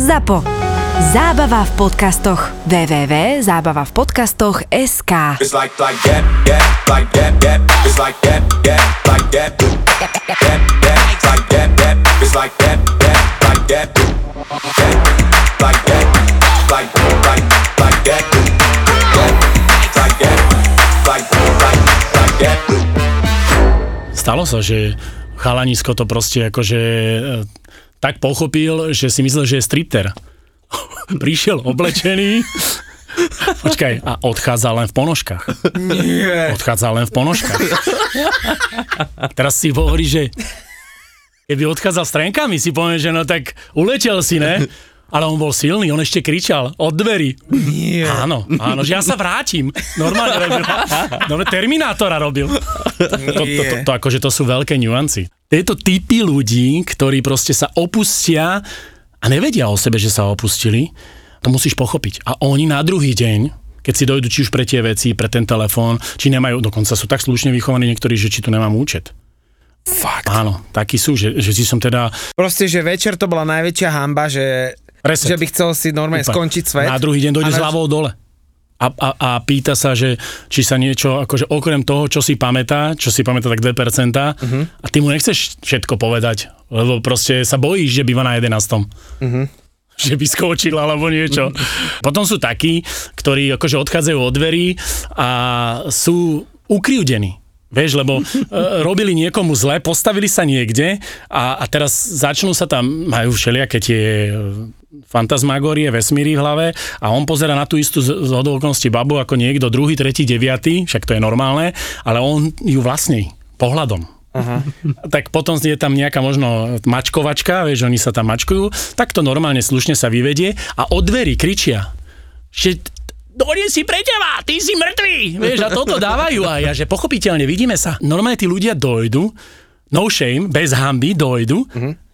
ZAPO. Zábava v podcastoch. www.zábavavpodcastoch.sk It's like, like that, that, like that, that. It's like that, that, like that. That, that, it's like that, that. It's like that, that, like that. That, like that, like, like, like that. That, like that, like, like, like that. Stalo sa, že chalanisko to proste akože e, tak pochopil, že si myslel, že je stripter. Prišiel oblečený, počkaj, a odchádzal len v ponožkách. Nie. Odchádzal len v ponožkách. Teraz si hovorí, že keby odchádzal s trenkami, si poviem, že no tak uletel si, ne? Ale on bol silný, on ešte kričal od dverí. Nie. Áno, áno, že ja sa vrátim. Normálne robil. No, Terminátora robil. To, to, to, to, akože to sú veľké nuancy. Tieto typy ľudí, ktorí proste sa opustia a nevedia o sebe, že sa opustili, to musíš pochopiť. A oni na druhý deň, keď si dojdu či už pre tie veci, pre ten telefón, či nemajú, dokonca sú tak slušne vychovaní niektorí, že či tu nemám účet. Fakt. Áno, takí sú, že, že si som teda... Proste, že večer to bola najväčšia hamba, že, Reset. že by chcel si normálne Úplne. skončiť svet. Na druhý deň dojde s hlavou dole. A, a, a pýta sa, že či sa niečo, akože okrem toho, čo si pamätá, čo si pamätá tak 2%, uh-huh. Mhm. a ty mu nechceš všetko povedať, lebo proste sa bojíš, že býva na 11. Uh-huh. Že by skočil alebo niečo. Potom sú takí, ktorí akože odchádzajú od dverí a sú ukriúdení. Vieš, lebo e, robili niekomu zle, postavili sa niekde a, a teraz začnú sa tam, majú všelijaké tie e, fantasmagórie, vesmíry v hlave a on pozera na tú istú z, z okolností babu ako niekto druhý, tretí, deviatý, však to je normálne, ale on ju vlastní pohľadom. Aha. Tak potom je tam nejaká možno mačkovačka, vieš, oni sa tam mačkujú, tak to normálne slušne sa vyvedie a od dverí kričia, že dojde si pre teba, ty si mŕtvý, vieš, a toto dávajú a ja, že pochopiteľne vidíme sa. Normálne tí ľudia dojdu, no shame, bez hamby, dojdu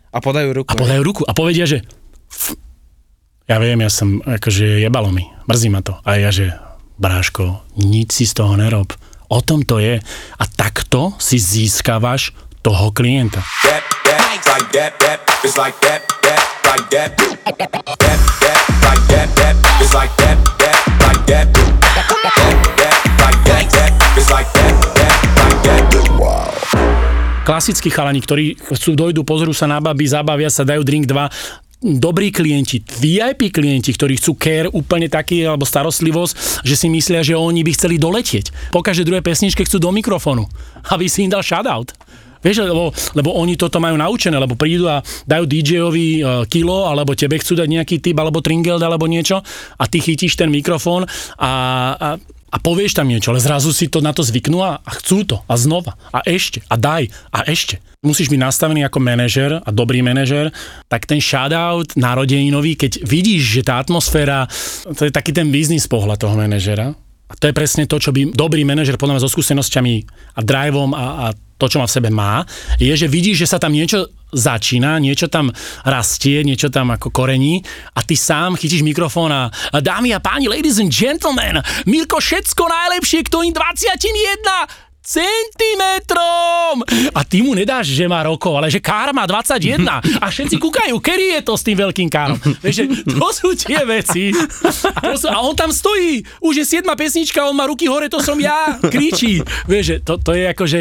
A podajú ruku. a podajú ruku a povedia, že "F- ja viem, ja som, akože jebalo mi, mrzí ma to. A ja, že bráško, nič si z toho nerob. O tom to je. A takto si získavaš toho klienta. That, that, like that, that. It's like that, that, like that. That, that, like that, that. It's like that, klasickí chalani, ktorí chcú dojdu, pozrú sa na baby, zabavia sa, dajú drink 2, dobrí klienti, VIP klienti, ktorí chcú care úplne taký, alebo starostlivosť, že si myslia, že oni by chceli doletieť. Po každej druhej pesničke chcú do mikrofónu, aby si im dal shoutout. Vieš, lebo, lebo oni toto majú naučené, lebo prídu a dajú DJ-ovi uh, kilo, alebo tebe chcú dať nejaký typ, alebo tringeld, alebo niečo a ty chytíš ten mikrofón a, a, a povieš tam niečo, ale zrazu si to na to zvyknú a chcú to. A znova. A ešte. A daj. A ešte. Musíš byť nastavený ako manažer a dobrý manažer, tak ten shoutout narodeninový, keď vidíš, že tá atmosféra, to je taký ten biznis pohľad toho manažera, a to je presne to, čo by dobrý manažer podľa mňa so skúsenosťami a driveom a, a to, čo má v sebe má, je, že vidíš, že sa tam niečo začína, niečo tam rastie, niečo tam ako korení a ty sám chytíš mikrofón a dámy a páni, ladies and gentlemen, Mirko, všetko najlepšie k tvojim 21 centimetrom. A ty mu nedáš, že má rokov, ale že Kár má 21. A všetci kúkajú, kedy je to s tým veľkým Károm. Vieš, to sú tie veci. A, sú, a on tam stojí. Už je 7 pesnička, on má ruky hore, to som ja. Kričí. Vieš, to, to je akože,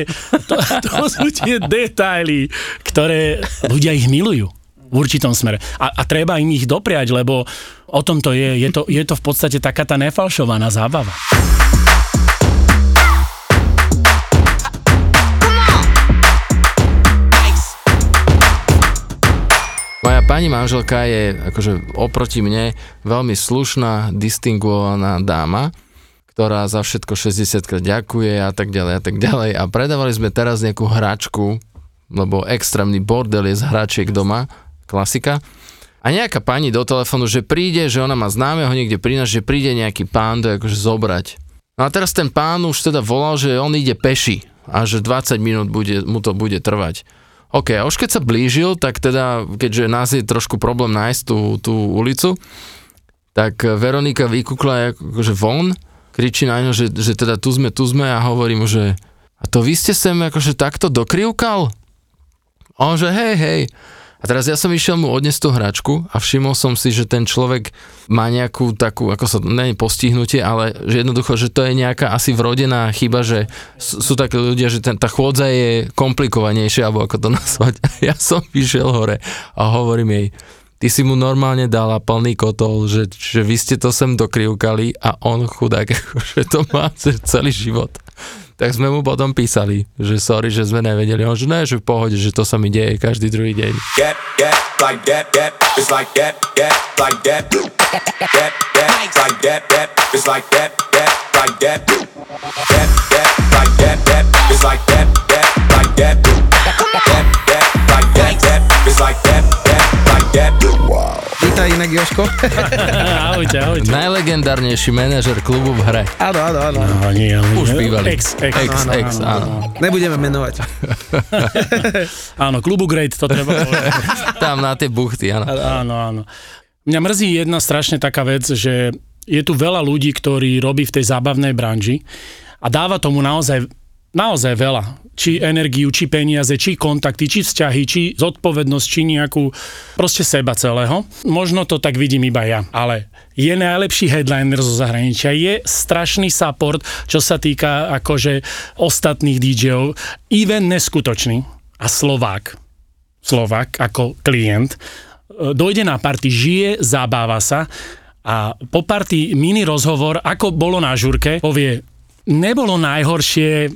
to, to sú tie detaily, ktoré ľudia ich milujú v určitom smere. A, a treba im ich dopriať, lebo o tom to je. Je to, je to v podstate taká tá nefalšovaná zábava. Moja pani manželka je akože oproti mne veľmi slušná, distinguovaná dáma, ktorá za všetko 60 krát ďakuje a tak ďalej a tak ďalej. A predávali sme teraz nejakú hračku, lebo extrémny bordel je z hračiek doma, klasika. A nejaká pani do telefónu, že príde, že ona má známeho niekde pri že príde nejaký pán to akože zobrať. No a teraz ten pán už teda volal, že on ide peši a že 20 minút bude, mu to bude trvať. OK, a už keď sa blížil, tak teda, keďže nás je trošku problém nájsť tú, tú ulicu, tak Veronika vykúkla akože von, kričí na ňo, že, že teda tu sme, tu sme a hovorí mu, že a to vy ste sem akože takto dokrivkal? A on že hej, hej. A teraz ja som išiel mu odniesť tú hračku a všimol som si, že ten človek má nejakú takú, ako sa, ne postihnutie, ale že jednoducho, že to je nejaká asi vrodená chyba, že sú takí ľudia, že ten, tá chôdza je komplikovanejšia, alebo ako to nazvať. Ja som išiel hore a hovorím jej, ty si mu normálne dala plný kotol, že, že vy ste to sem dokrivkali a on chudák, že to má celý život tak sme mu potom písali, že sorry, že sme nevedeli. On že ne, že v pohode, že to sa mi deje každý druhý deň. It's like that, that. Vítaj inak, Joško. ahojte, ahojte. Najlegendárnejší manažer klubu v hre. áno, áno, áno. No, nie, ale Už nie. bývalý. Ex, ex, ex, áno, ex, áno, áno. Nebudeme menovať. Áno, klubu Great, to treba povedať. Tam na tie buchty, áno. Áno, áno. Mňa mrzí jedna strašne taká vec, že je tu veľa ľudí, ktorí robí v tej zábavnej branži a dáva tomu naozaj, naozaj veľa. Či energiu, či peniaze, či kontakty, či vzťahy, či zodpovednosť, či nejakú proste seba celého. Možno to tak vidím iba ja, ale je najlepší headliner zo zahraničia, je strašný support, čo sa týka akože ostatných DJov, event neskutočný a Slovák, Slovák ako klient, dojde na party, žije, zabáva sa a po party mini rozhovor, ako bolo na žurke, povie, nebolo najhoršie,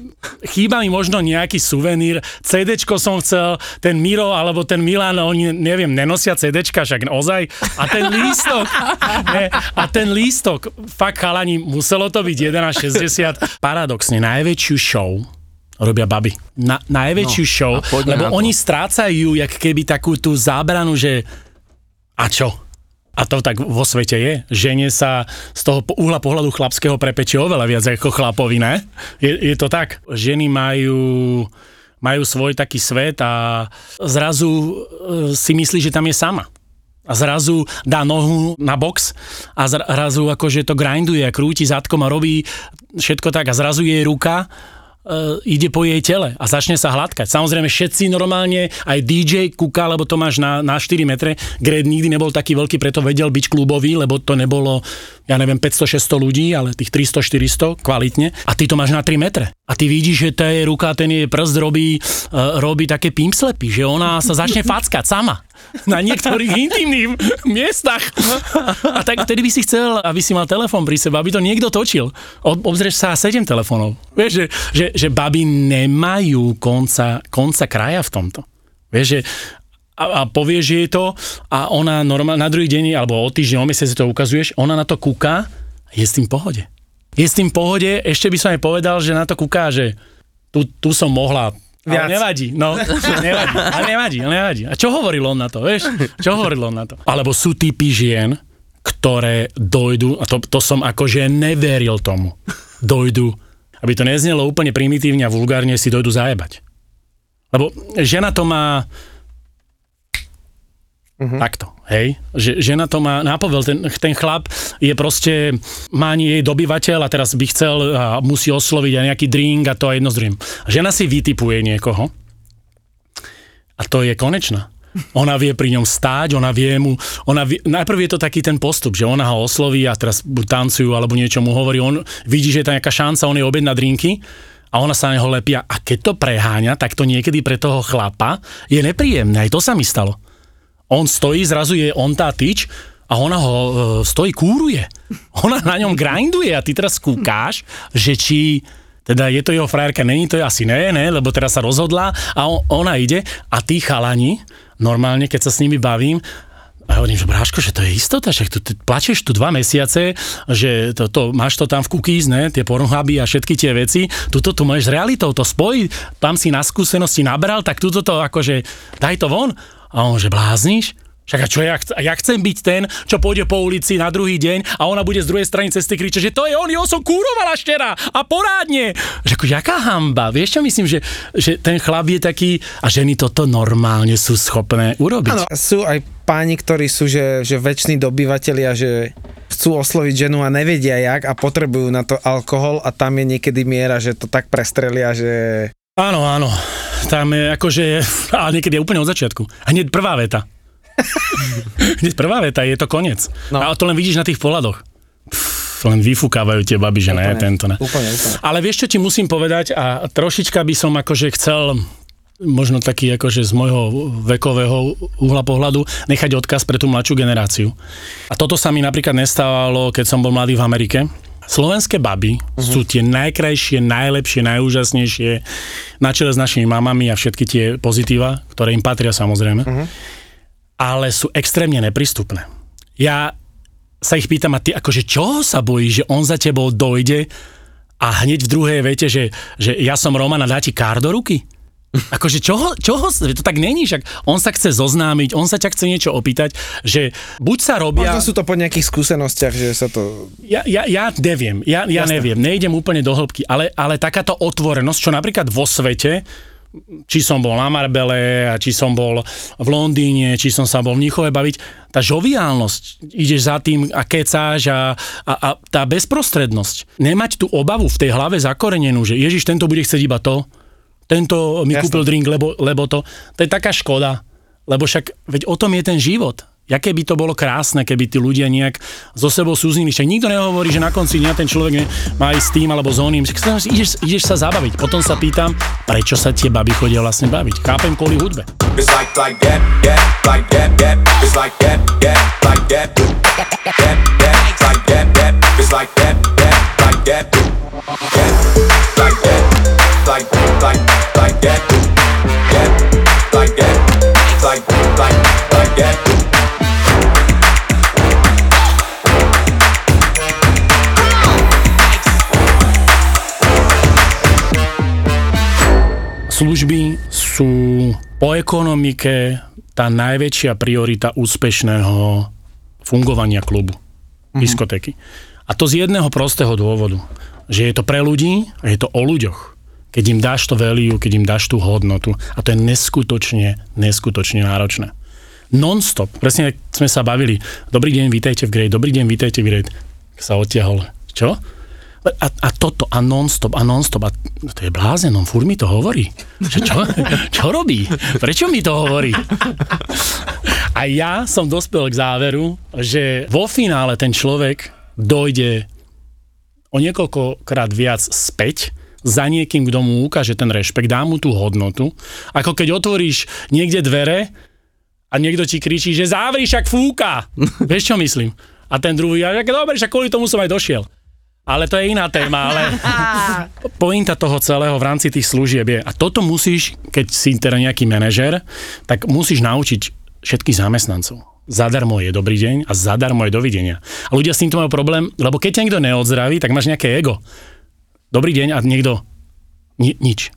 chýba mi možno nejaký suvenír, CDčko som chcel, ten Miro alebo ten Milan, oni neviem, nenosia CDčka, však ozaj. A ten lístok, ne, a ten lístok, fakt chalani, muselo to byť 11,60. Paradoxne, najväčšiu show robia baby. Na, najväčšiu no, show, lebo oni strácajú jak keby takú tú zábranu, že a čo? A to tak vo svete je. Žene sa z toho uhla pohľadu chlapského prepečie oveľa viac ako chlapovi, ne? Je, je to tak. Ženy majú majú svoj taký svet a zrazu e, si myslí, že tam je sama. A zrazu dá nohu na box a zrazu akože to grinduje krúti zadkom a robí všetko tak a zrazu jej ruka ide po jej tele a začne sa hladkať. Samozrejme všetci normálne, aj DJ kúka, lebo to máš na, na 4 metre. Gred nikdy nebol taký veľký, preto vedel byť klubový, lebo to nebolo, ja neviem, 500-600 ľudí, ale tých 300-400 kvalitne. A ty to máš na 3 metre. A ty vidíš, že tá jej ruka, ten jej prst robí, uh, robí také pimpslepy, že ona sa začne fackať sama na niektorých intimných miestach. A tak vtedy by si chcel, aby si mal telefón pri sebe, aby to niekto točil. Ob- Obzrieš sa 7 telefónov. Vieš, že, že, že baby nemajú konca, konca kraja v tomto. Vieš, že a, a povieš jej to a ona normálne na druhý deň alebo o týždeň, o mesiac si to ukazuješ, ona na to kúka a je s tým v pohode. Je s tým v pohode, ešte by som aj povedal, že na to kúka, že tu, tu som mohla Viac. Ale nevadí, no, nevadí, ale nevadí, ale nevadí. A čo hovoril on na to, vieš? Čo hovoril on na to? Alebo sú typy žien, ktoré dojdu, a to, to som akože neveril tomu, dojdu, aby to neznelo úplne primitívne a vulgárne, si dojdu zajebať. Lebo žena to má Mhm. Takto, hej? Že, žena to má nápovel, ten, ten chlap je proste, má nie jej dobyvateľ a teraz by chcel a musí osloviť aj nejaký drink a to aj jedno z druhým. A žena si vytipuje niekoho a to je konečná. Ona vie pri ňom stáť, ona vie mu, ona vie, najprv je to taký ten postup, že ona ho osloví a teraz tancujú alebo niečo mu hovorí, on vidí, že je tam nejaká šanca, on je objedná drinky a ona sa na neho lepia a keď to preháňa, tak to niekedy pre toho chlapa je nepríjemné, aj to sa mi stalo. On stojí, zrazu je on tá tyč a ona ho e, stojí, kúruje. Ona na ňom grinduje a ty teraz kúkáš, že či teda je to jeho frajerka, není to asi ne, ne, lebo teraz sa rozhodla a on, ona ide a tí chalani, normálne, keď sa s nimi bavím, a ja hovorím, že Bráško, že to je istota, že tu, plačeš tu dva mesiace, že to, to, máš to tam v cookies, ne, tie pornohuby a všetky tie veci, tuto tu máš s realitou, to spoj, tam si na skúsenosti nabral, tak tuto to akože, daj to von. A on, že blázniš? Však a čo ja, chc- ja chcem byť ten, čo pôjde po ulici na druhý deň a ona bude z druhej strany cesty kričať, že to je on, jo som kúrovala štera a porádne. Že ako, jaká hamba, vieš čo myslím, že, že ten chlap je taký a ženy toto normálne sú schopné urobiť. Áno, sú aj páni, ktorí sú, že, že väčší dobyvatelia, že chcú osloviť ženu a nevedia jak a potrebujú na to alkohol a tam je niekedy miera, že to tak prestrelia, že Áno, áno. Tam je akože, ale niekedy je úplne od začiatku. Hneď prvá veta. Hneď prvá veta, je to koniec. No. A to len vidíš na tých pohľadoch. Pff, len vyfúkávajú tie baby, že ne, Úplne, tento ne. úplne, úplne. Ale vieš, čo ti musím povedať a trošička by som akože chcel možno taký akože z môjho vekového uhla pohľadu nechať odkaz pre tú mladšiu generáciu. A toto sa mi napríklad nestávalo, keď som bol mladý v Amerike. Slovenské baby uh-huh. sú tie najkrajšie, najlepšie, najúžasnejšie na čele s našimi mamami a všetky tie pozitíva, ktoré im patria samozrejme. Uh-huh. Ale sú extrémne neprístupné. Ja sa ich pýtam, a ty akože čo sa bojíš, že on za tebou dojde a hneď v druhej vete, že, že ja som Roman a dá ti kár do ruky? Akože čoho, čoho, to tak není, však on sa chce zoznámiť, on sa ťa chce niečo opýtať, že buď sa robia... Možno sú to po nejakých skúsenostiach, že sa to... Ja, ja, ja neviem, ja, ja neviem, nejdem úplne do hĺbky, ale, ale takáto otvorenosť, čo napríklad vo svete, či som bol na Marbele, a či som bol v Londýne, či som sa bol v Níchove baviť, tá žoviálnosť, ideš za tým a kecáš a, a, a tá bezprostrednosť. Nemať tú obavu v tej hlave zakorenenú, že Ježiš, tento bude chcieť iba to, tento mi Jasné. kúpil drink, lebo, lebo to, to je taká škoda, lebo však, veď o tom je ten život. Jaké by to bolo krásne, keby tí ľudia nejak so sebou súznili. Však nikto nehovorí, že na konci dňa ten človek ne- má ísť s tým alebo s oným. Však sa- ideš, ideš sa zabaviť. Potom sa pýtam, prečo sa tie baby chodia vlastne baviť. Chápem kvôli hudbe. It's like like that, that, like that, that. It's like that, that, like that. That, that, like that, that. It's like that, that, like that. That, like that, like like like that. That, like that, like like like that. Služby sú po ekonomike tá najväčšia priorita úspešného fungovania klubu, diskotéky. A to z jedného prostého dôvodu, že je to pre ľudí a je to o ľuďoch. Keď im dáš to value, keď im dáš tú hodnotu a to je neskutočne, neskutočne náročné. Non-stop, presne sme sa bavili, dobrý deň, vítajte v Great, dobrý deň, vítajte v Great, sa odtiahol. Čo? A, a toto, a non-stop, a non-stop, a to je blázen, on furt mi to hovorí. Čo, čo, čo robí? Prečo mi to hovorí? A ja som dospel k záveru, že vo finále ten človek dojde o niekoľkokrát viac späť za niekým, kto mu ukáže ten rešpekt, dá mu tú hodnotu, ako keď otvoríš niekde dvere a niekto ti kričí, že závri, však fúka. Vieš, čo myslím? A ten druhý, ja, dobre, však kvôli tomu som aj došiel. Ale to je iná téma, ale pointa toho celého v rámci tých služieb je, a toto musíš, keď si teda nejaký manažer, tak musíš naučiť všetkých zamestnancov. Zadarmo je dobrý deň a zadarmo je dovidenia. A ľudia s týmto majú problém, lebo keď ťa niekto neodzdraví, tak máš nejaké ego. Dobrý deň a niekto ni- nič.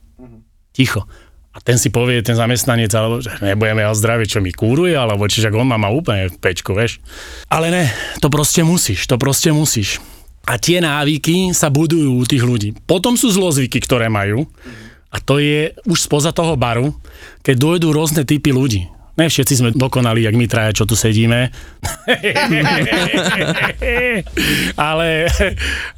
Ticho. A ten si povie, ten zamestnanec, alebo že nebudeme ho zdraviť, čo mi kúruje, alebo čiže on ma má úplne v pečku, vieš. Ale ne, to proste musíš, to proste musíš. A tie návyky sa budujú u tých ľudí. Potom sú zlozvyky, ktoré majú. A to je už spoza toho baru, keď dojdú rôzne typy ľudí. Ne všetci sme dokonali, jak my traja, čo tu sedíme. Ale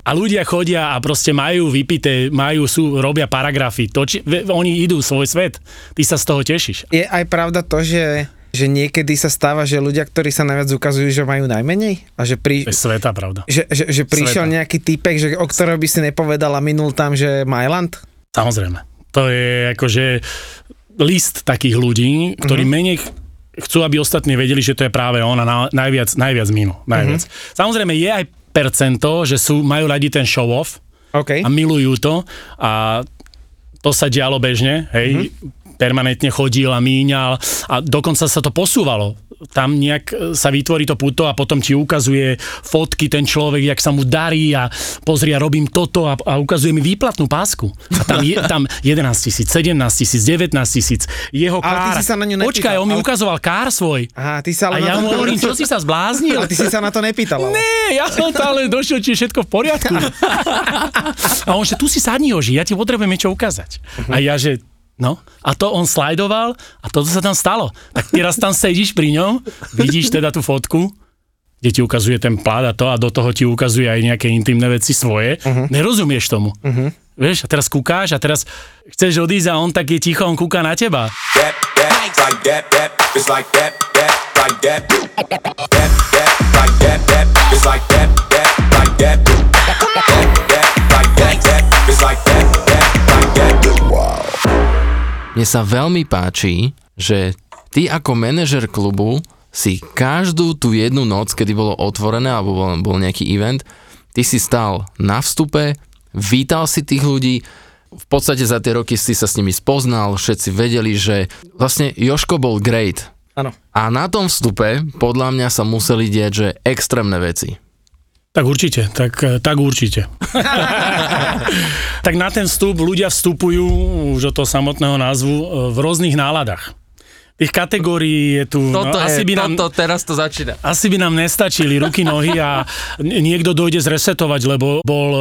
a ľudia chodia a proste majú vypité, majú, sú, robia paragrafy. Toči, ve- oni idú svoj svet. Ty sa z toho tešíš. Je aj pravda to, že, že niekedy sa stáva, že ľudia, ktorí sa najviac ukazujú, že majú najmenej? A že, pri, To je sveta, pravda. že, že, že prišiel Sveta. nejaký typek, že, o ktorého by si nepovedal a minul tam, že Majland? Samozrejme. To je akože list takých ľudí, ktorí mm-hmm. menej ch- chcú, aby ostatní vedeli, že to je práve on a na, najviac, najviac minú. Najviac. Mm-hmm. Samozrejme je aj percento, že sú, majú radi ten show off OK. a milujú to a to sa dialo bežne, hej, mm-hmm. permanentne chodil a míňal a dokonca sa to posúvalo. Tam nejak e, sa vytvorí to puto a potom ti ukazuje fotky ten človek, jak sa mu darí a pozri, ja robím toto a, a ukazuje mi výplatnú pásku. A tam je tam 11 tisíc, 17 tisíc, 19 tisíc, jeho Ale ty si sa na ňu nepýtal, Počkaj, on mi ale- ukazoval kár svoj. Aha, ty sa A ale ja na mu to... hovorím, čo si sa zbláznil? Ale ty si sa na to nepýtal. ale. Nie, ja som tam ale došiel, či je všetko v poriadku. A on, že tu si sadni, Joži, ja ti potrebujem niečo ukázať. A ja, že No, a to on slajdoval a toto sa tam stalo. Tak teraz tam sedíš pri ňom, vidíš teda tú fotku, kde ti ukazuje ten plát a to a do toho ti ukazuje aj nejaké intimné veci svoje. Uh-huh. Nerozumieš tomu. Uh-huh. Vieš, a teraz kúkáš a teraz chceš odísť a on tak je ticho, on kúka na teba. that, that, it's like that, that, it's like that, that, like that, that, that, like that, that, it's like that, that, like that, that, that, like that, that, it's like that, that, like that. Mne sa veľmi páči, že ty ako manažer klubu si každú tú jednu noc, kedy bolo otvorené alebo bol, bol nejaký event, ty si stal na vstupe, vítal si tých ľudí, v podstate za tie roky si sa s nimi spoznal, všetci vedeli, že vlastne Joško bol great. Áno. A na tom vstupe podľa mňa sa museli diať, že extrémne veci. Tak určite, tak, tak určite. tak na ten vstup ľudia vstupujú už od toho samotného názvu e, v rôznych náladách. Tých kategórií je tu... Toto, no, asi je, by nám, toto, teraz to začína. Asi by nám nestačili ruky, nohy a niekto dojde zresetovať, lebo bol e,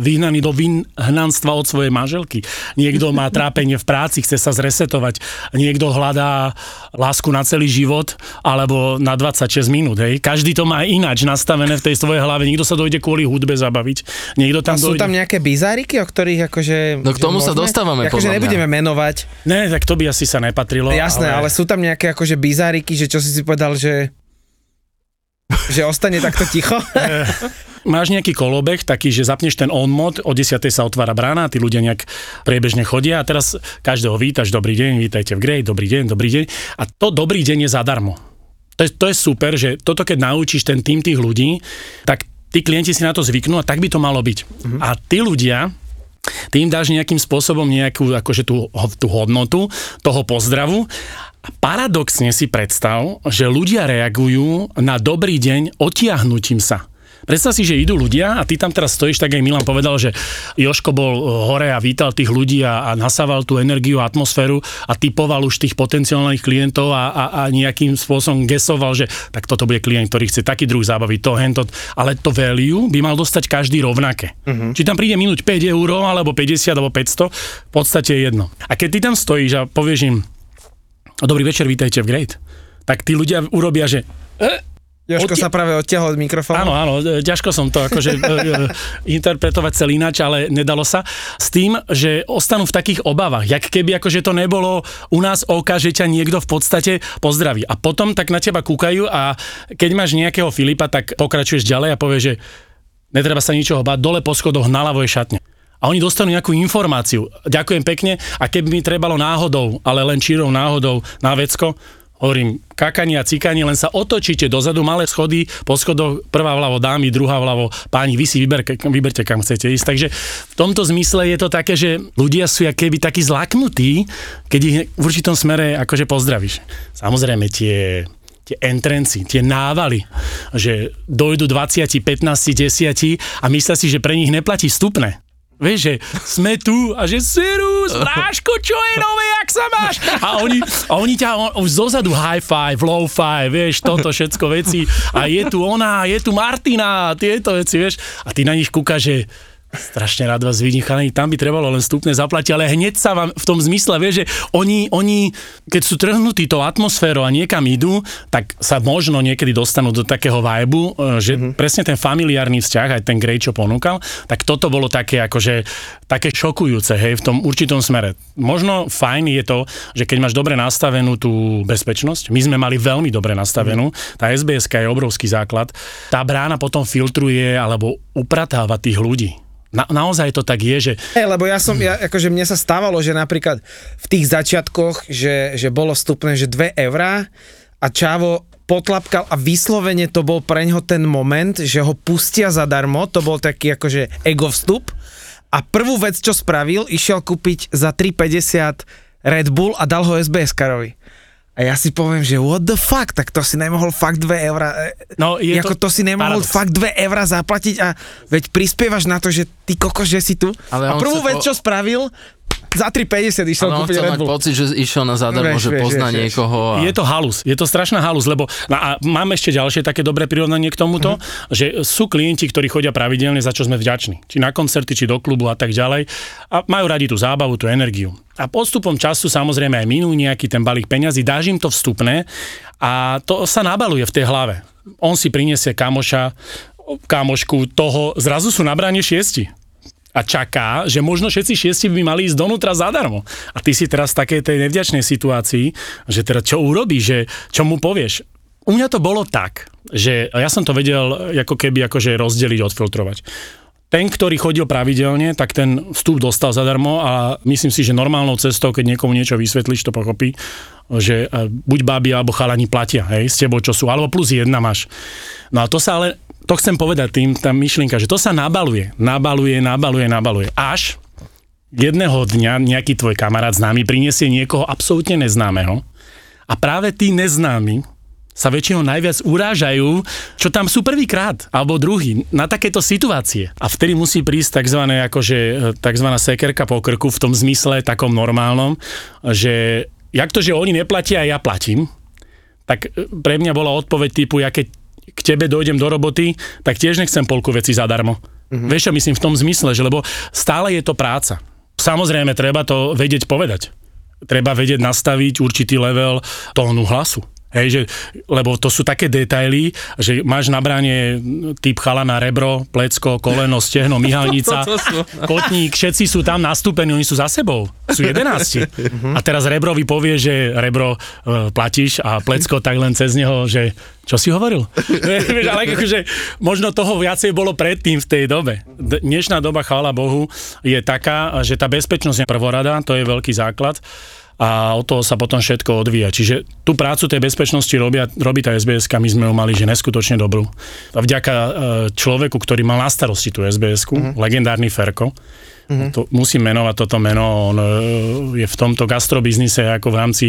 vyhnaný do vyhnanstva od svojej manželky. Niekto má trápenie v práci, chce sa zresetovať. Niekto hľadá lásku na celý život alebo na 26 minút. Hej. Každý to má ináč nastavené v tej svojej hlave. Niekto sa dojde kvôli hudbe zabaviť. Niekto A tam sú dojde... tam nejaké bizáriky, o ktorých akože... No k tomu sa môžeme? dostávame, Akože nebudeme menovať. Ne, tak to by asi sa nepatrilo. Jasné, ale... ale sú tam nejaké akože bizáriky, že čo si si povedal, že že ostane takto ticho? Máš nejaký kolobeh, taký, že zapneš ten on mod, o 10. sa otvára brána, tí ľudia nejak priebežne chodia a teraz každého vítaš, dobrý deň, vítajte v Grey, dobrý deň, dobrý deň. A to dobrý deň je zadarmo. To je, to je super, že toto keď naučíš ten tým tých ľudí, tak tí klienti si na to zvyknú a tak by to malo byť. Mm-hmm. A tí ľudia, ty im dáš nejakým spôsobom nejakú akože tú, tú hodnotu toho pozdravu a paradoxne si predstav, že ľudia reagujú na dobrý deň otiahnutím sa. Predstav si, že idú ľudia a ty tam teraz stojíš, tak aj Milan povedal, že Joško bol hore a vítal tých ľudí a, a nasával tú energiu a atmosféru a typoval už tých potenciálnych klientov a, a, a nejakým spôsobom gesoval, že tak toto bude klient, ktorý chce taký druh zábavy, to, hento, ale to value by mal dostať každý rovnaké. Uh-huh. Či tam príde minúť 5 eur, alebo 50, alebo 500, v podstate je jedno. A keď ty tam stojíš a povieš im, dobrý večer, vítajte v Great, tak tí ľudia urobia, že Joško Odti- sa práve odtiahol od mikrofónu. Áno, áno, e, ťažko som to akože e, e, interpretovať celý ináč, ale nedalo sa. S tým, že ostanú v takých obavách, jak keby akože to nebolo u nás oka, že ťa niekto v podstate pozdraví. A potom tak na teba kúkajú a keď máš nejakého Filipa, tak pokračuješ ďalej a povieš, že netreba sa ničoho báť, dole po schodoch naľavo je šatne. A oni dostanú nejakú informáciu. Ďakujem pekne a keby mi trebalo náhodou, ale len čírou náhodou na vecko, hovorím, kakanie a cikanie, len sa otočíte dozadu, malé schody, po schodoch, prvá vľavo dámy, druhá vľavo páni, vy si vyber, vyberte, kam chcete ísť. Takže v tomto zmysle je to také, že ľudia sú jak keby takí zlaknutí, keď ich v určitom smere akože pozdravíš. Samozrejme tie tie entrenci, tie návaly, že dojdu 20, 15, 10 a myslia si, že pre nich neplatí vstupné. Vieš, že sme tu a že Sirus, Bráško, čo je nové, jak sa máš? A oni, a oni ťa on, zozadu high five, low five, vieš, toto všetko veci. A je tu ona, je tu Martina, tieto veci, vieš. A ty na nich kúkaš, že strašne rád vás vidím, chalani, tam by trebalo len vstupné zaplatiť, ale hneď sa vám v tom zmysle vie, že oni, oni, keď sú trhnutí tou atmosférou a niekam idú, tak sa možno niekedy dostanú do takého vibu, e, že mm-hmm. presne ten familiárny vzťah, aj ten Grey, čo ponúkal, tak toto bolo také akože, také šokujúce, hej, v tom určitom smere. Možno fajn je to, že keď máš dobre nastavenú tú bezpečnosť, my sme mali veľmi dobre nastavenú, tá SBS je obrovský základ, tá brána potom filtruje alebo upratáva tých ľudí. Na, naozaj to tak je, že Hey, lebo ja som, ja, akože mne sa stávalo, že napríklad v tých začiatkoch, že, že bolo vstupné, že 2 eurá a Čavo potlapkal a vyslovene to bol pre ňo ten moment, že ho pustia zadarmo, to bol taký akože ego vstup a prvú vec, čo spravil, išiel kúpiť za 3,50 Red Bull a dal ho SBS karovi. A ja si poviem, že what the fuck, tak to si nemohol fakt 2 eurá, No, je ako to to, si nemohol paradox. fakt 2 eurá zaplatiť a veď prispievaš na to, že ty kokos, že si tu. Ale a prvú vec, po- čo spravil, za 3,50 išiel on kúpiť Red mať Bull. pocit, že išiel na zadarmo, Vieš, že vieš, pozná vieš, niekoho. A... Je to halus, je to strašná halus, lebo a mám ešte ďalšie také dobré prirovnanie k tomuto, mm-hmm. že sú klienti, ktorí chodia pravidelne, za čo sme vďační. Či na koncerty, či do klubu a tak ďalej. A majú radi tú zábavu, tú energiu. A postupom času samozrejme aj minú nejaký ten balík peňazí, dáš im to vstupné a to sa nabaluje v tej hlave. on si priniesie kamoša, kamošku toho, zrazu sú nabraní šiesti a čaká, že možno všetci šiesti by mali ísť donútra zadarmo. A ty si teraz v takej tej nevďačnej situácii, že teda čo urobí, že čo mu povieš. U mňa to bolo tak, že ja som to vedel ako keby akože rozdeliť, odfiltrovať. Ten, ktorý chodil pravidelne, tak ten vstup dostal zadarmo a myslím si, že normálnou cestou, keď niekomu niečo vysvetlíš, to pochopí, že e, buď babi alebo chalani platia, hej, s tebou čo sú, alebo plus jedna máš. No a to sa ale, to chcem povedať tým, tá myšlienka, že to sa nabaluje, nabaluje, nabaluje, nabaluje, až jedného dňa nejaký tvoj kamarát známy prinesie niekoho absolútne neznámeho a práve tí neznámi sa väčšinou najviac urážajú, čo tam sú prvýkrát, alebo druhý, na takéto situácie. A vtedy musí prísť tzv. Akože, tzv. sekerka po krku v tom zmysle takom normálnom, že jak to, že oni neplatia a ja platím, tak e, pre mňa bola odpoveď typu, ja keď k tebe dojdem do roboty, tak tiež nechcem polku veci zadarmo. Mm-hmm. Vieš čo myslím v tom zmysle, že lebo stále je to práca. Samozrejme, treba to vedieť povedať. Treba vedieť nastaviť určitý level tónu hlasu. Hej, že, lebo to sú také detaily, že máš na bráne typ chala na rebro, plecko, koleno, stehno, myhalnica, kotník, všetci sú tam nastúpení, oni sú za sebou, sú jedenácti. A teraz rebrovi povie, že rebro e, platíš a plecko tak len cez neho, že čo si hovoril? Vieš, ale akože možno toho viacej bolo predtým v tej dobe. Dnešná doba, chvála Bohu, je taká, že tá bezpečnosť je prvorada, to je veľký základ a od toho sa potom všetko odvíja. Čiže tú prácu tej bezpečnosti robia, robí tá SBS, my sme ju mali že neskutočne dobrú. A vďaka e, človeku, ktorý mal na starosti tú SBS, uh-huh. legendárny Ferko, Mm-hmm. To, musím menovať toto meno, on e, je v tomto gastrobiznise ako v rámci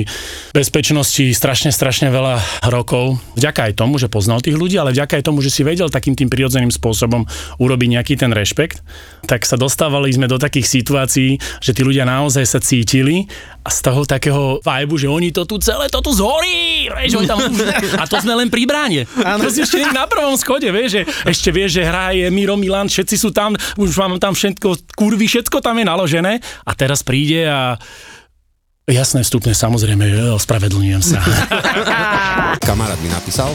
bezpečnosti strašne, strašne veľa rokov. Vďaka aj tomu, že poznal tých ľudí, ale vďaka aj tomu, že si vedel takým tým prirodzeným spôsobom urobiť nejaký ten rešpekt, tak sa dostávali sme do takých situácií, že tí ľudia naozaj sa cítili a z toho takého vibe, že oni to tu celé, to tu zhorí, vieš, oni tam, a to sme len pri bráne. To si ešte na prvom schode, vieš, že ešte vieš, že hraje Miro Milan, všetci sú tam, už mám tam všetko, kurvy, všetko tam je naložené a teraz príde a Jasné, vstupne, samozrejme, ospravedlňujem sa. Kamarát mi napísal,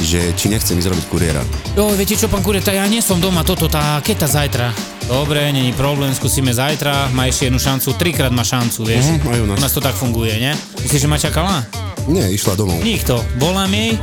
že či nechcem ísť robiť kuriéra. Jo, viete čo, pán kurier, tá ja nie som doma, toto, tá, keď tá zajtra? Dobre, není problém, skúsime zajtra, má ešte jednu šancu, trikrát má šancu, vieš. Mhm, aj u nás. U nás to tak funguje, ne? Myslíš, že ma čakala? Nie, išla domov. Nikto. Volám jej,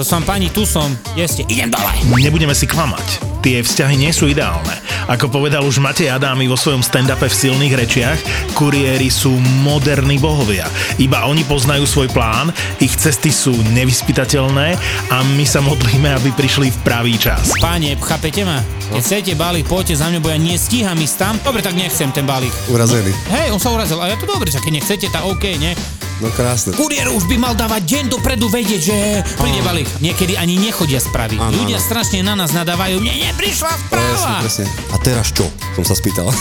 to som pani, tu som, jeste, idem dole. Nebudeme si klamať. Tie vzťahy nie sú ideálne. Ako povedal už Matej Adámy vo svojom stand-upe v silných rečiach, kuriéri sú moderní bohovia. Iba oni poznajú svoj plán, ich cesty sú nevyspytateľné a my sa modlíme, aby prišli v pravý čas. Páne, chápete ma? Keď chcete balík, poďte za mňa, bo ja nestíham ísť tam. Dobre, tak nechcem ten balík. Urazený. Hej, on sa urazil, a ja to dobre, že keď nechcete, tak OK, ne? No krásne. Kuriér už by mal dávať deň dopredu vedieť, že príde balík. Niekedy ani nechodia správy. Áno, Ľudia áno. strašne na nás nadávajú. Mne neprišla Presne, správa. presne. A teraz čo? Som sa spýtal.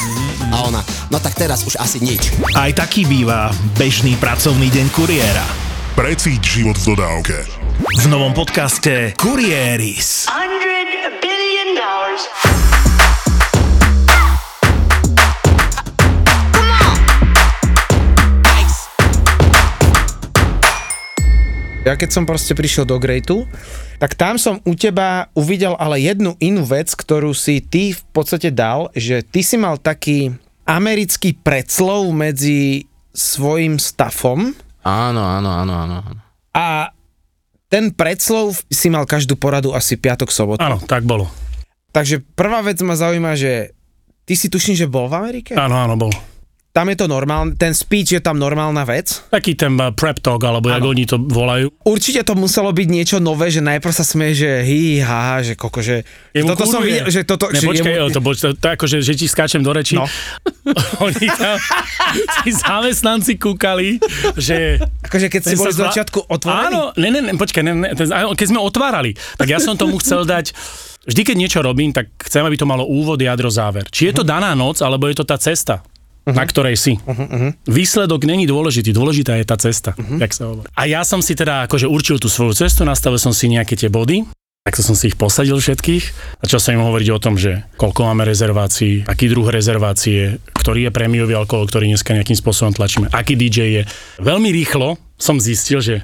A ona, no tak teraz už asi nič. Aj taký býva bežný pracovný deň kuriéra. Precíť život v dodávke. V novom podcaste Kurieris. hundred billion dollars. Ja keď som proste prišiel do Greatu, tak tam som u teba uvidel ale jednu inú vec, ktorú si ty v podstate dal, že ty si mal taký americký predslov medzi svojim stafom Áno, áno, áno, áno. áno. a ten predslov si mal každú poradu asi piatok, sobotu. Áno, tak bolo. Takže prvá vec ma zaujíma, že ty si tuším, že bol v Amerike? Áno, áno, bol. Tam je to normálne, ten speech je tam normálna vec. Taký ten uh, prep talk, alebo jak oni to volajú. Určite to muselo byť niečo nové, že najprv sa smie, že hi, ha, že koko, že Jemu toto som kurvie. videl, že toto, Ne, že počkaj, jemu, to, to, to, akože, že ti skáčem do reči. No. Oni tam, tí zamestnanci kúkali, že... akože keď si boli z zva- začiatku otvorení. Áno, ne, ne, ne, počkaj, ne, ne, ten, keď sme otvárali, tak ja som tomu chcel dať, vždy keď niečo robím, tak chcem, aby to malo úvod, jadro, záver. Či je to daná noc, alebo je to tá cesta. Na ktorej si. Výsledok není dôležitý, dôležitá je tá cesta, jak sa hovorí. A ja som si teda akože určil tú svoju cestu, nastavil som si nejaké tie body, takto som si ich posadil všetkých. Začal som im hovoriť o tom, že koľko máme rezervácií, aký druh rezervácie, ktorý je prémiový alkohol, ktorý dneska nejakým spôsobom tlačíme, aký DJ je. Veľmi rýchlo som zistil, že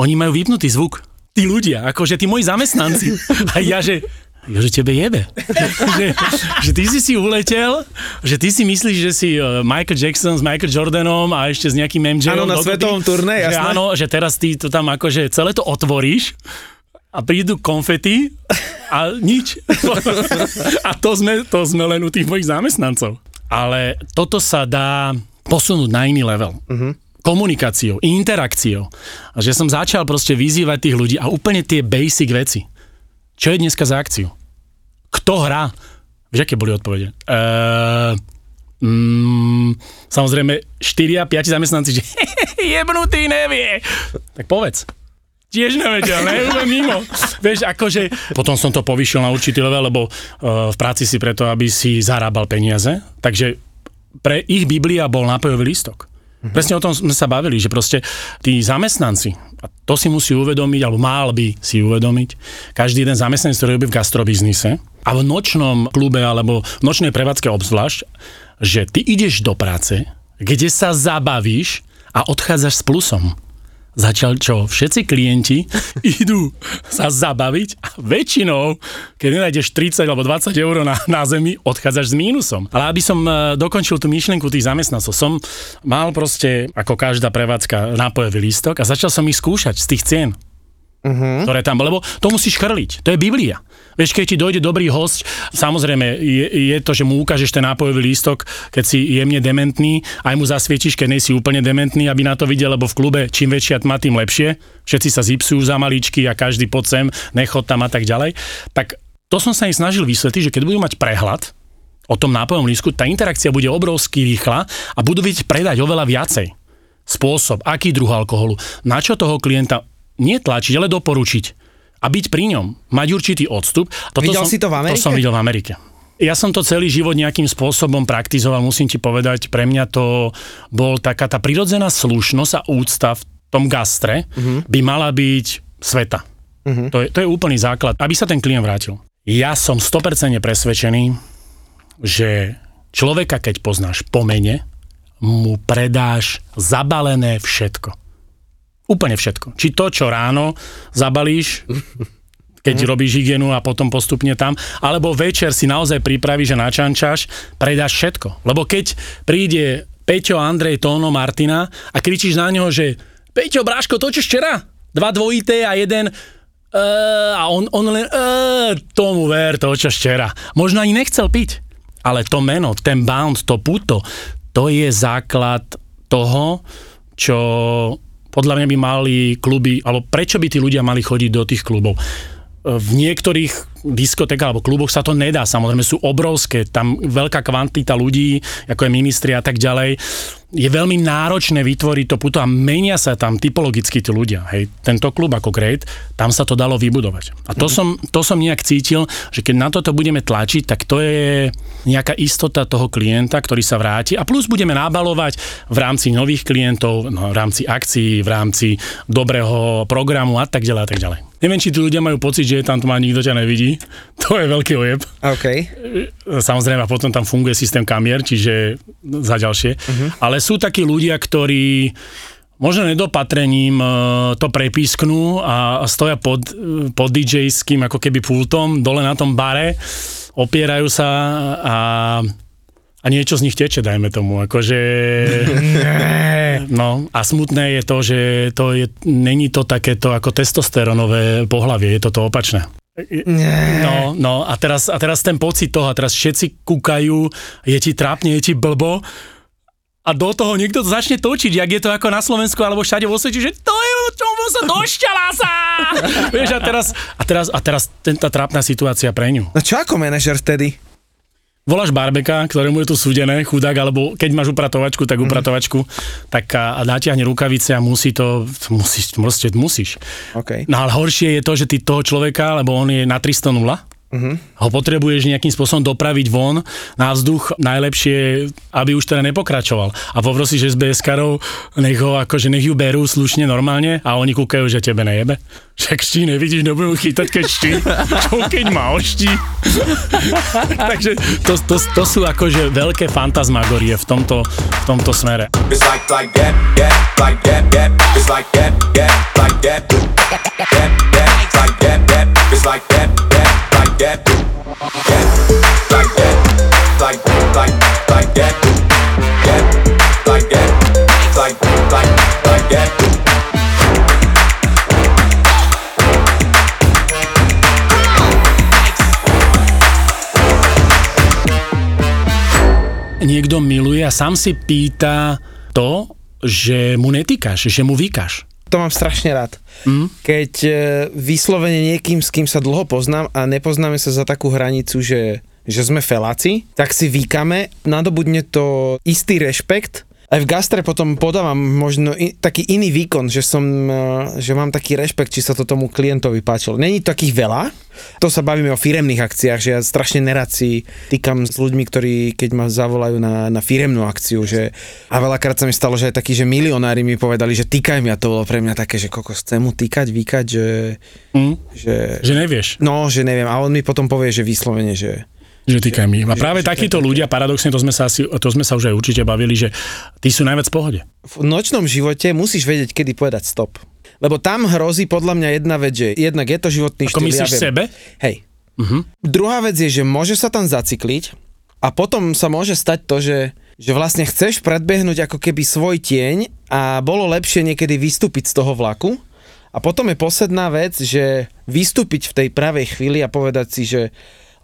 oni majú vypnutý zvuk. tí ľudia, akože tí moji zamestnanci. A ja, že, ja, že tebe jebe. že, že ty si si uletel, že ty si myslíš, že si eh, Michael Jackson s Michael Jordanom a ešte s nejakým MJ. Áno, na svetovom turné, že jasné. áno, že teraz ty to tam akože celé to otvoríš a prídu konfety a nič. a to sme, to sme len u tých mojich zamestnancov. Ale toto sa dá posunúť na iný level. Uh-huh komunikáciou, interakciou. A že som začal proste vyzývať tých ľudí a úplne tie basic veci. Čo je dneska za akciu? Kto hrá? Vieš, aké boli odpovede? Uh, mm, samozrejme, 4 a 5 zamestnanci, že jebnutý nevie. Tak povedz. Tiež nevedel, ne? Úplne mimo. Vieš, akože... Potom som to povyšil na určitý level, lebo uh, v práci si preto, aby si zarábal peniaze. Takže pre ich Biblia bol nápojový lístok. Mm-hmm. Presne o tom sme sa bavili, že proste tí zamestnanci, a to si musí uvedomiť, alebo mal by si uvedomiť, každý jeden zamestnanec, ktorý robí v gastrobiznise a v nočnom klube alebo v nočnej prevádzke obzvlášť, že ty ideš do práce, kde sa zabavíš a odchádzaš s plusom. Začal čo? Všetci klienti idú sa zabaviť a väčšinou, keď nenájdeš 30 alebo 20 eur na, na zemi, odchádzaš s mínusom. Ale aby som e, dokončil tú myšlienku tých zamestnancov, som mal proste, ako každá prevádzka, nápojový lístok a začal som ich skúšať z tých cien. Uh-huh. ktoré tam, lebo to musíš chrliť, to je Biblia. Vieš, keď ti dojde dobrý host, samozrejme je, je to, že mu ukážeš ten nápojový lístok, keď si jemne dementný, aj mu zasvietiš, keď nejsi úplne dementný, aby na to videl, lebo v klube čím väčšia tma, tým lepšie. Všetci sa zipsujú za maličky a každý pod sem, nechod tam a tak ďalej. Tak to som sa im snažil vysvetliť, že keď budú mať prehľad o tom nápojovom lístku, tá interakcia bude obrovsky rýchla a budú vedieť predať oveľa viacej. Spôsob, aký druh alkoholu, na čo toho klienta nie tlačiť, ale doporučiť. A byť pri ňom, mať určitý odstup. Toto Videl som, si to v Amerike? To som videl v Amerike. Ja som to celý život nejakým spôsobom praktizoval, musím ti povedať, pre mňa to bol taká tá prirodzená slušnosť a úcta v tom gastre uh-huh. by mala byť sveta. Uh-huh. To, je, to je úplný základ, aby sa ten klient vrátil. Ja som 100% presvedčený, že človeka, keď poznáš po mene, mu predáš zabalené všetko. Úplne všetko. Či to, čo ráno zabalíš, keď mm. robíš hygienu a potom postupne tam, alebo večer si naozaj pripravíš a načančaš, predáš všetko. Lebo keď príde Peťo, Andrej, Tóno, Martina a kričíš na neho, že Peťo, Bráško, točíš včera? Dva dvojité a jeden uh, a on, on len uh, tomu ver, to čo včera. Možno ani nechcel piť, ale to meno, ten bound, to puto, to je základ toho, čo podľa mňa by mali kluby, alebo prečo by tí ľudia mali chodiť do tých klubov? V niektorých diskotékach alebo kluboch sa to nedá, samozrejme sú obrovské, tam veľká kvantita ľudí, ako je ministri a tak ďalej. Je veľmi náročné vytvoriť to puto a menia sa tam typologicky tí ľudia. Hej, tento klub ako Great, tam sa to dalo vybudovať. A to, mm. som, to som nejak cítil, že keď na toto budeme tlačiť, tak to je nejaká istota toho klienta, ktorý sa vráti a plus budeme nabalovať v rámci nových klientov, no, v rámci akcií, v rámci dobrého programu a tak ďalej a tak ďalej. Neviem, či tí ľudia majú pocit, že tam to má nikto ťa nevidí. To je veľký ojeb. OK. Samozrejme, a potom tam funguje systém kamier, čiže za ďalšie. Uh-huh. Ale sú takí ľudia, ktorí možno nedopatrením e, to prepísknú a stoja pod, pod DJ-ským ako keby pultom dole na tom bare, opierajú sa a a niečo z nich teče, dajme tomu, akože... no a smutné je to, že to je, není to takéto ako testosteronové pohlavie, je to to opačné. No, no a teraz, a teraz ten pocit toho, a teraz všetci kúkajú, je ti trápne, je ti blbo a do toho niekto to začne točiť, jak je to ako na Slovensku alebo všade vo svete, že to je čomu sa došťala sa! Vieš, a teraz, a teraz, a teraz ten, tá trápna situácia pre ňu. No čo ako manažer vtedy? voláš barbeka, ktorému je tu súdené, chudák, alebo keď máš upratovačku, tak upratovačku, tak a, a natiahne rukavice a musí to, musíš, proste musíš. Okay. No ale horšie je to, že ty toho človeka, lebo on je na 300 nula, Uh-huh. Ho potrebuješ nejakým spôsobom dopraviť von na vzduch, najlepšie, aby už teda nepokračoval. A poprosíš SBS-karov, nech ho akože nech ju berú slušne, normálne a oni kúkajú, že tebe nejebe. Však ští nevidíš, nebudú chytať, keď ští. Čo keď má oští? Takže to, to, to, sú akože veľké fantasmagorie v tomto, v tomto smere. It's like, that, that, that. Niekto miluje a sám si pýta to, že mu netýkaš, že mu vykáš. To mám strašne rád. Mm. Keď e, vyslovene niekým, s kým sa dlho poznám a nepoznáme sa za takú hranicu, že, že sme feláci, tak si vykame, nadobudne to istý rešpekt aj v gastre potom podávam možno i, taký iný výkon, že som, e, že mám taký rešpekt, či sa to tomu klientovi páčilo. Není to takých veľa, to sa bavíme o firemných akciách, že ja strašne nerad si týkam s ľuďmi, ktorí keď ma zavolajú na, na firemnú akciu, že a veľakrát sa mi stalo, že aj takí, že milionári mi povedali, že týkaj mi a to bolo pre mňa také, že kokos, chcem mu týkať, vykať, že, Mm. že... Že nevieš. No, že neviem. A on mi potom povie, že vyslovene, že Že týkaj mi. A práve takíto ľudia, paradoxne, to sme sa asi, to sme sa už aj určite bavili, že tí sú najviac v pohode. v nočnom živote musíš vedieť, kedy povedať stop. Lebo tam hrozí podľa mňa jedna vec, že jednak je to životný Ako štýl. myslíš viem. sebe? Hej. Mhm. Druhá vec je, že môže sa tam zacykliť a potom sa môže stať to, že, že vlastne chceš predbehnúť ako keby svoj tieň a bolo lepšie niekedy vystúpiť z toho vlaku. A potom je posledná vec, že vystúpiť v tej pravej chvíli a povedať si, že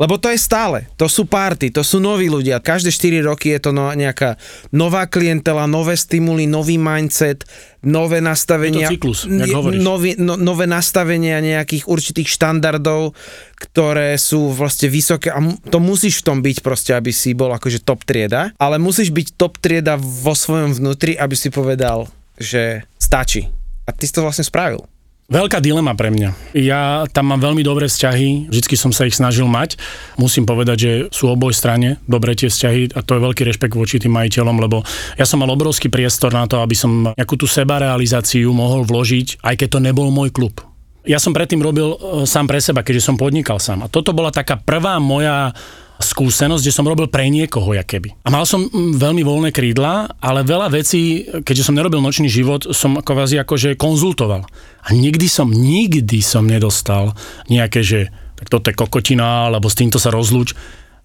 lebo to je stále, to sú party, to sú noví ľudia, každé 4 roky je to no, nejaká nová klientela, nové stimuly, nový mindset, nové nastavenia, Je to cyklus, nový, no, nové nastavenia nejakých určitých štandardov, ktoré sú vlastne vysoké. A to musíš v tom byť proste, aby si bol akože top trieda, ale musíš byť top trieda vo svojom vnútri, aby si povedal, že stačí. A ty si to vlastne spravil. Veľká dilema pre mňa. Ja tam mám veľmi dobré vzťahy, vždycky som sa ich snažil mať. Musím povedať, že sú oboj strane dobré tie vzťahy a to je veľký rešpekt voči tým majiteľom, lebo ja som mal obrovský priestor na to, aby som nejakú tú sebarealizáciu mohol vložiť, aj keď to nebol môj klub. Ja som predtým robil e, sám pre seba, keďže som podnikal sám. A toto bola taká prvá moja skúsenosť, kde som robil pre niekoho, ja keby. A mal som mm, veľmi voľné krídla, ale veľa vecí, keďže som nerobil nočný život, som vás akože konzultoval. A nikdy som, nikdy som nedostal nejaké, že tak toto je kokotina, alebo s týmto sa rozlúč.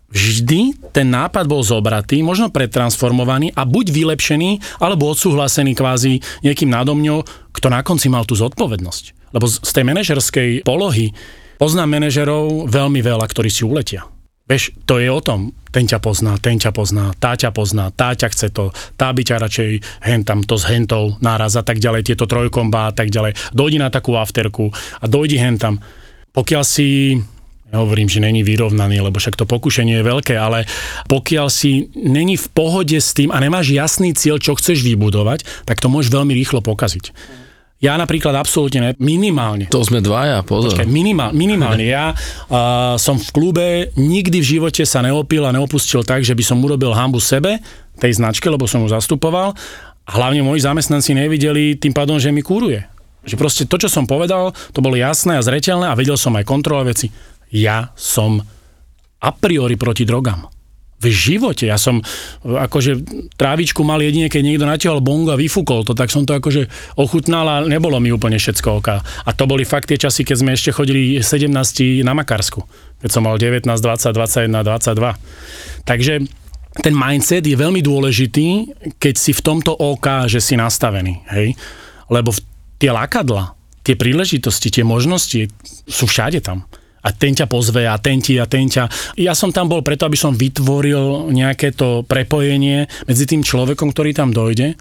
Vždy ten nápad bol zobratý, možno pretransformovaný a buď vylepšený, alebo odsúhlasený kvázi niekým nado mňou, kto na konci mal tú zodpovednosť. Lebo z tej manažerskej polohy poznám manažerov veľmi veľa, ktorí si uletia. Vieš, to je o tom, ten ťa pozná, ten ťa pozná, tá ťa pozná, tá ťa chce to, tá by ťa radšej hen tam to s hentou náraz a tak ďalej, tieto trojkomba a tak ďalej. Dojdi na takú afterku a dojdi hen tam. Pokiaľ si Nehovorím, že není vyrovnaný, lebo však to pokušenie je veľké, ale pokiaľ si není v pohode s tým a nemáš jasný cieľ, čo chceš vybudovať, tak to môžeš veľmi rýchlo pokaziť. Ja napríklad absolútne ne, minimálne. To sme dvaja, pozor. Počkaj, minimál, minimálne ja uh, som v klube nikdy v živote sa neopil a neopustil tak, že by som urobil hambu sebe, tej značke, lebo som ju zastupoval a hlavne moji zamestnanci nevideli tým pádom, že mi kúruje. Že proste to, čo som povedal, to bolo jasné a zreteľné a vedel som aj kontrolovať veci. Ja som a priori proti drogám. V živote. Ja som e, akože trávičku mal jedine, keď niekto natiahol bongo a vyfúkol to, tak som to akože ochutnal a nebolo mi úplne všetko oka. A to boli fakt tie časy, keď sme ešte chodili 17 na Makarsku. Keď som mal 19, 20, 21, 22. Takže ten mindset je veľmi dôležitý, keď si v tomto OK, že si nastavený. Hej? Lebo tie lakadla, tie príležitosti, tie možnosti sú všade tam a ten ťa pozve a ten ti a ten ťa. Ja som tam bol preto, aby som vytvoril nejaké to prepojenie medzi tým človekom, ktorý tam dojde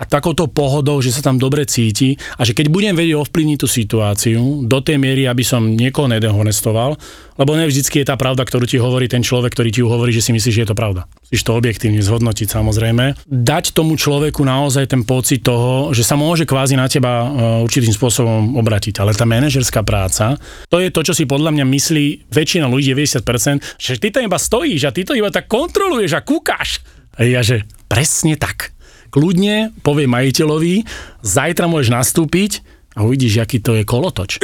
a takouto pohodou, že sa tam dobre cíti a že keď budem vedieť ovplyvniť tú situáciu do tej miery, aby som niekoho nedehonestoval, lebo ne je tá pravda, ktorú ti hovorí ten človek, ktorý ti hovorí, že si myslíš, že je to pravda. Musíš to objektívne zhodnotiť samozrejme. Dať tomu človeku naozaj ten pocit toho, že sa môže kvázi na teba e, určitým spôsobom obratiť. Ale tá manažerská práca, to je to, čo si podľa mňa myslí väčšina ľudí, 90%, že ty tam iba stojíš a ty to iba tak kontroluješ a kúkáš. A ja, že presne tak kľudne povie majiteľovi, zajtra môžeš nastúpiť a uvidíš, aký to je kolotoč.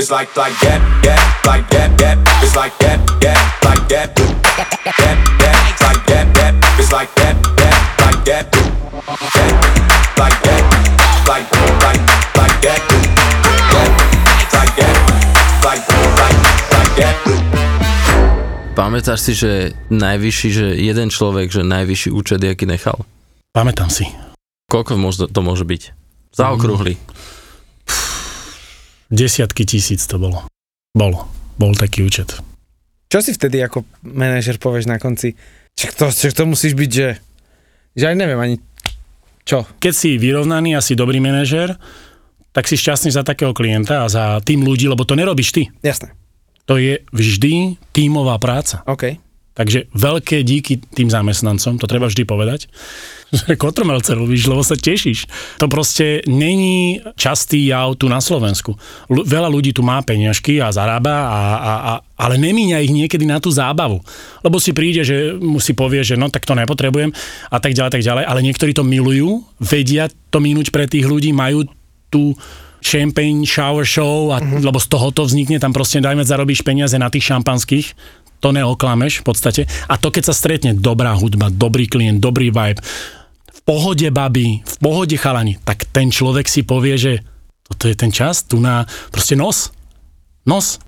Pamätáš si, že najvyšší, že jeden človek, že najvyšší účet, aký nechal? Pamätám si. Koľko to môže byť? Zaokrúhli. Desiatky tisíc to bolo. Bolo. Bol taký účet. Čo si vtedy ako manažer povieš na konci? Čak to, čak to musíš byť, že... Že aj neviem ani... Čo? Keď si vyrovnaný a si dobrý manažer, tak si šťastný za takého klienta a za tým ľudí, lebo to nerobíš ty. Jasné. To je vždy tímová práca. OK. Takže veľké díky tým zamestnancom, to treba vždy povedať, že kotrmelce robíš, lebo sa tešíš. To proste není častý jav tu na Slovensku. L- veľa ľudí tu má peňažky a zarába, a, a, a, ale nemíňa ich niekedy na tú zábavu. Lebo si príde, že mu si povie, že no tak to nepotrebujem a tak ďalej, tak ďalej. Ale niektorí to milujú, vedia to minúť pre tých ľudí, majú tú champagne shower show, a, mm-hmm. lebo z toho to vznikne, tam proste dajme zarobíš peniaze na tých šampanských, to neoklameš v podstate. A to, keď sa stretne dobrá hudba, dobrý klient, dobrý vibe, v pohode baby, v pohode chalani, tak ten človek si povie, že toto je ten čas, tu na proste nos. Nos.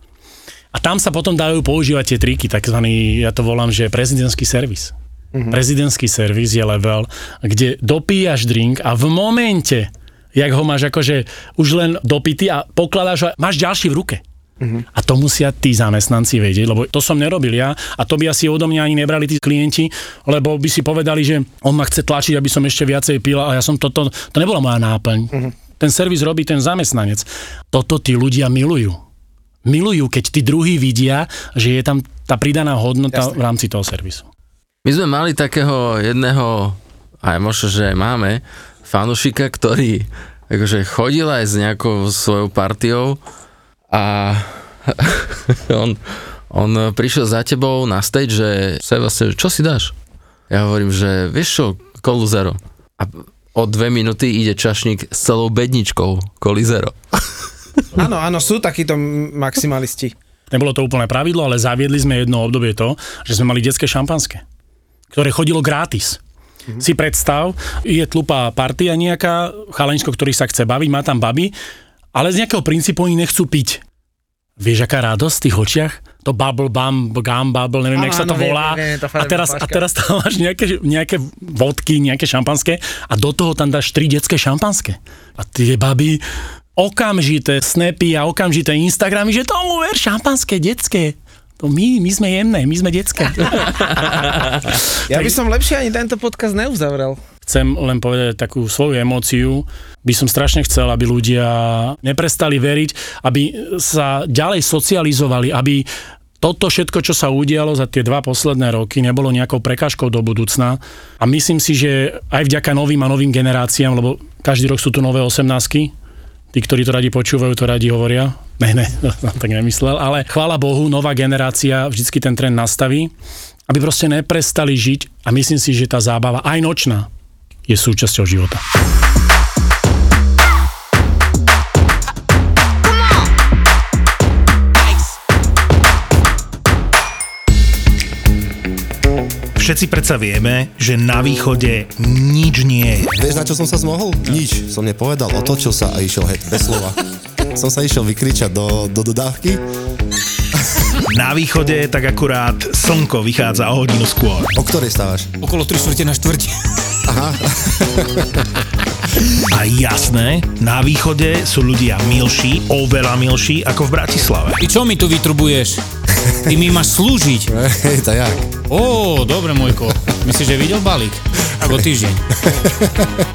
A tam sa potom dajú používať tie triky, takzvaný, ja to volám, že prezidentský servis. Mm-hmm. Prezidentský servis je level, kde dopíjaš drink a v momente, jak ho máš akože už len dopity a pokladáš ho, máš ďalší v ruke. Uh-huh. A to musia tí zamestnanci vedieť, lebo to som nerobil ja a to by asi odo mňa ani nebrali tí klienti, lebo by si povedali, že on ma chce tlačiť, aby som ešte viacej pil a ja som toto, to nebola moja náplň. Uh-huh. Ten servis robí ten zamestnanec. Toto tí ľudia milujú. Milujú, keď tí druhí vidia, že je tam tá pridaná hodnota Jasne. v rámci toho servisu. My sme mali takého jedného, aj možno, že aj máme, fanušika, ktorý akože chodil aj s nejakou svojou partiou a on, on prišiel za tebou na stage, že Sebastian, čo si dáš? Ja hovorím, že vieš čo, kolu zero. A o dve minúty ide čašník s celou bedničkou koli zero. Áno, áno, sú takíto maximalisti. Nebolo to úplné pravidlo, ale zaviedli sme jedno obdobie to, že sme mali detské šampanské, ktoré chodilo gratis. Mm-hmm. Si predstav, je tlupá partia nejaká, chalanisko, ktorý sa chce baviť, má tam baby, ale z nejakého princípu oni nechcú piť. Vieš, aká radosť v tých očiach? To bubble, bum, gum, bubble, neviem, jak sa to volá. Vie, vie, to a, teraz, a teraz tam máš nejaké, nejaké vodky, nejaké šampanské a do toho tam dáš tri detské šampanské. A tie baby okamžité snapy a okamžité Instagramy, že tomu ver, šampanské, detské. To my, my sme jemné, my sme detské. ja by som lepšie ani tento podcast neuzavrel chcem len povedať takú svoju emóciu. By som strašne chcel, aby ľudia neprestali veriť, aby sa ďalej socializovali, aby toto všetko, čo sa udialo za tie dva posledné roky, nebolo nejakou prekážkou do budúcna. A myslím si, že aj vďaka novým a novým generáciám, lebo každý rok sú tu nové 18 tí, ktorí to radi počúvajú, to radi hovoria. Ne, ne, som tak nemyslel, ale chvála Bohu, nová generácia vždycky ten trend nastaví, aby proste neprestali žiť a myslím si, že tá zábava, aj nočná, je súčasťou života. Všetci predsa vieme, že na východe nič nie je. Vieš, na čo som sa zmohol? Nič. Som nepovedal, otočil sa a išiel heď, bez slova. som sa išiel vykričať do, do dodávky. Na východe tak akurát slnko vychádza o hodinu skôr. O ktorej stávaš? Okolo 3 čtvrte na štvrť. Aha. A jasné, na východe sú ľudia milší, oveľa milší ako v Bratislave. Ty čo mi tu vytrubuješ? Ty mi máš slúžiť. Hej, to jak? Ó, dobre, Mojko. Myslíš, že videl balík? Ako týždeň.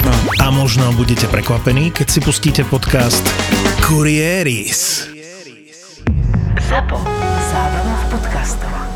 No. A možno budete prekvapení, keď si pustíte podcast Kurieris. Zapo. Zábrná v podcastovách.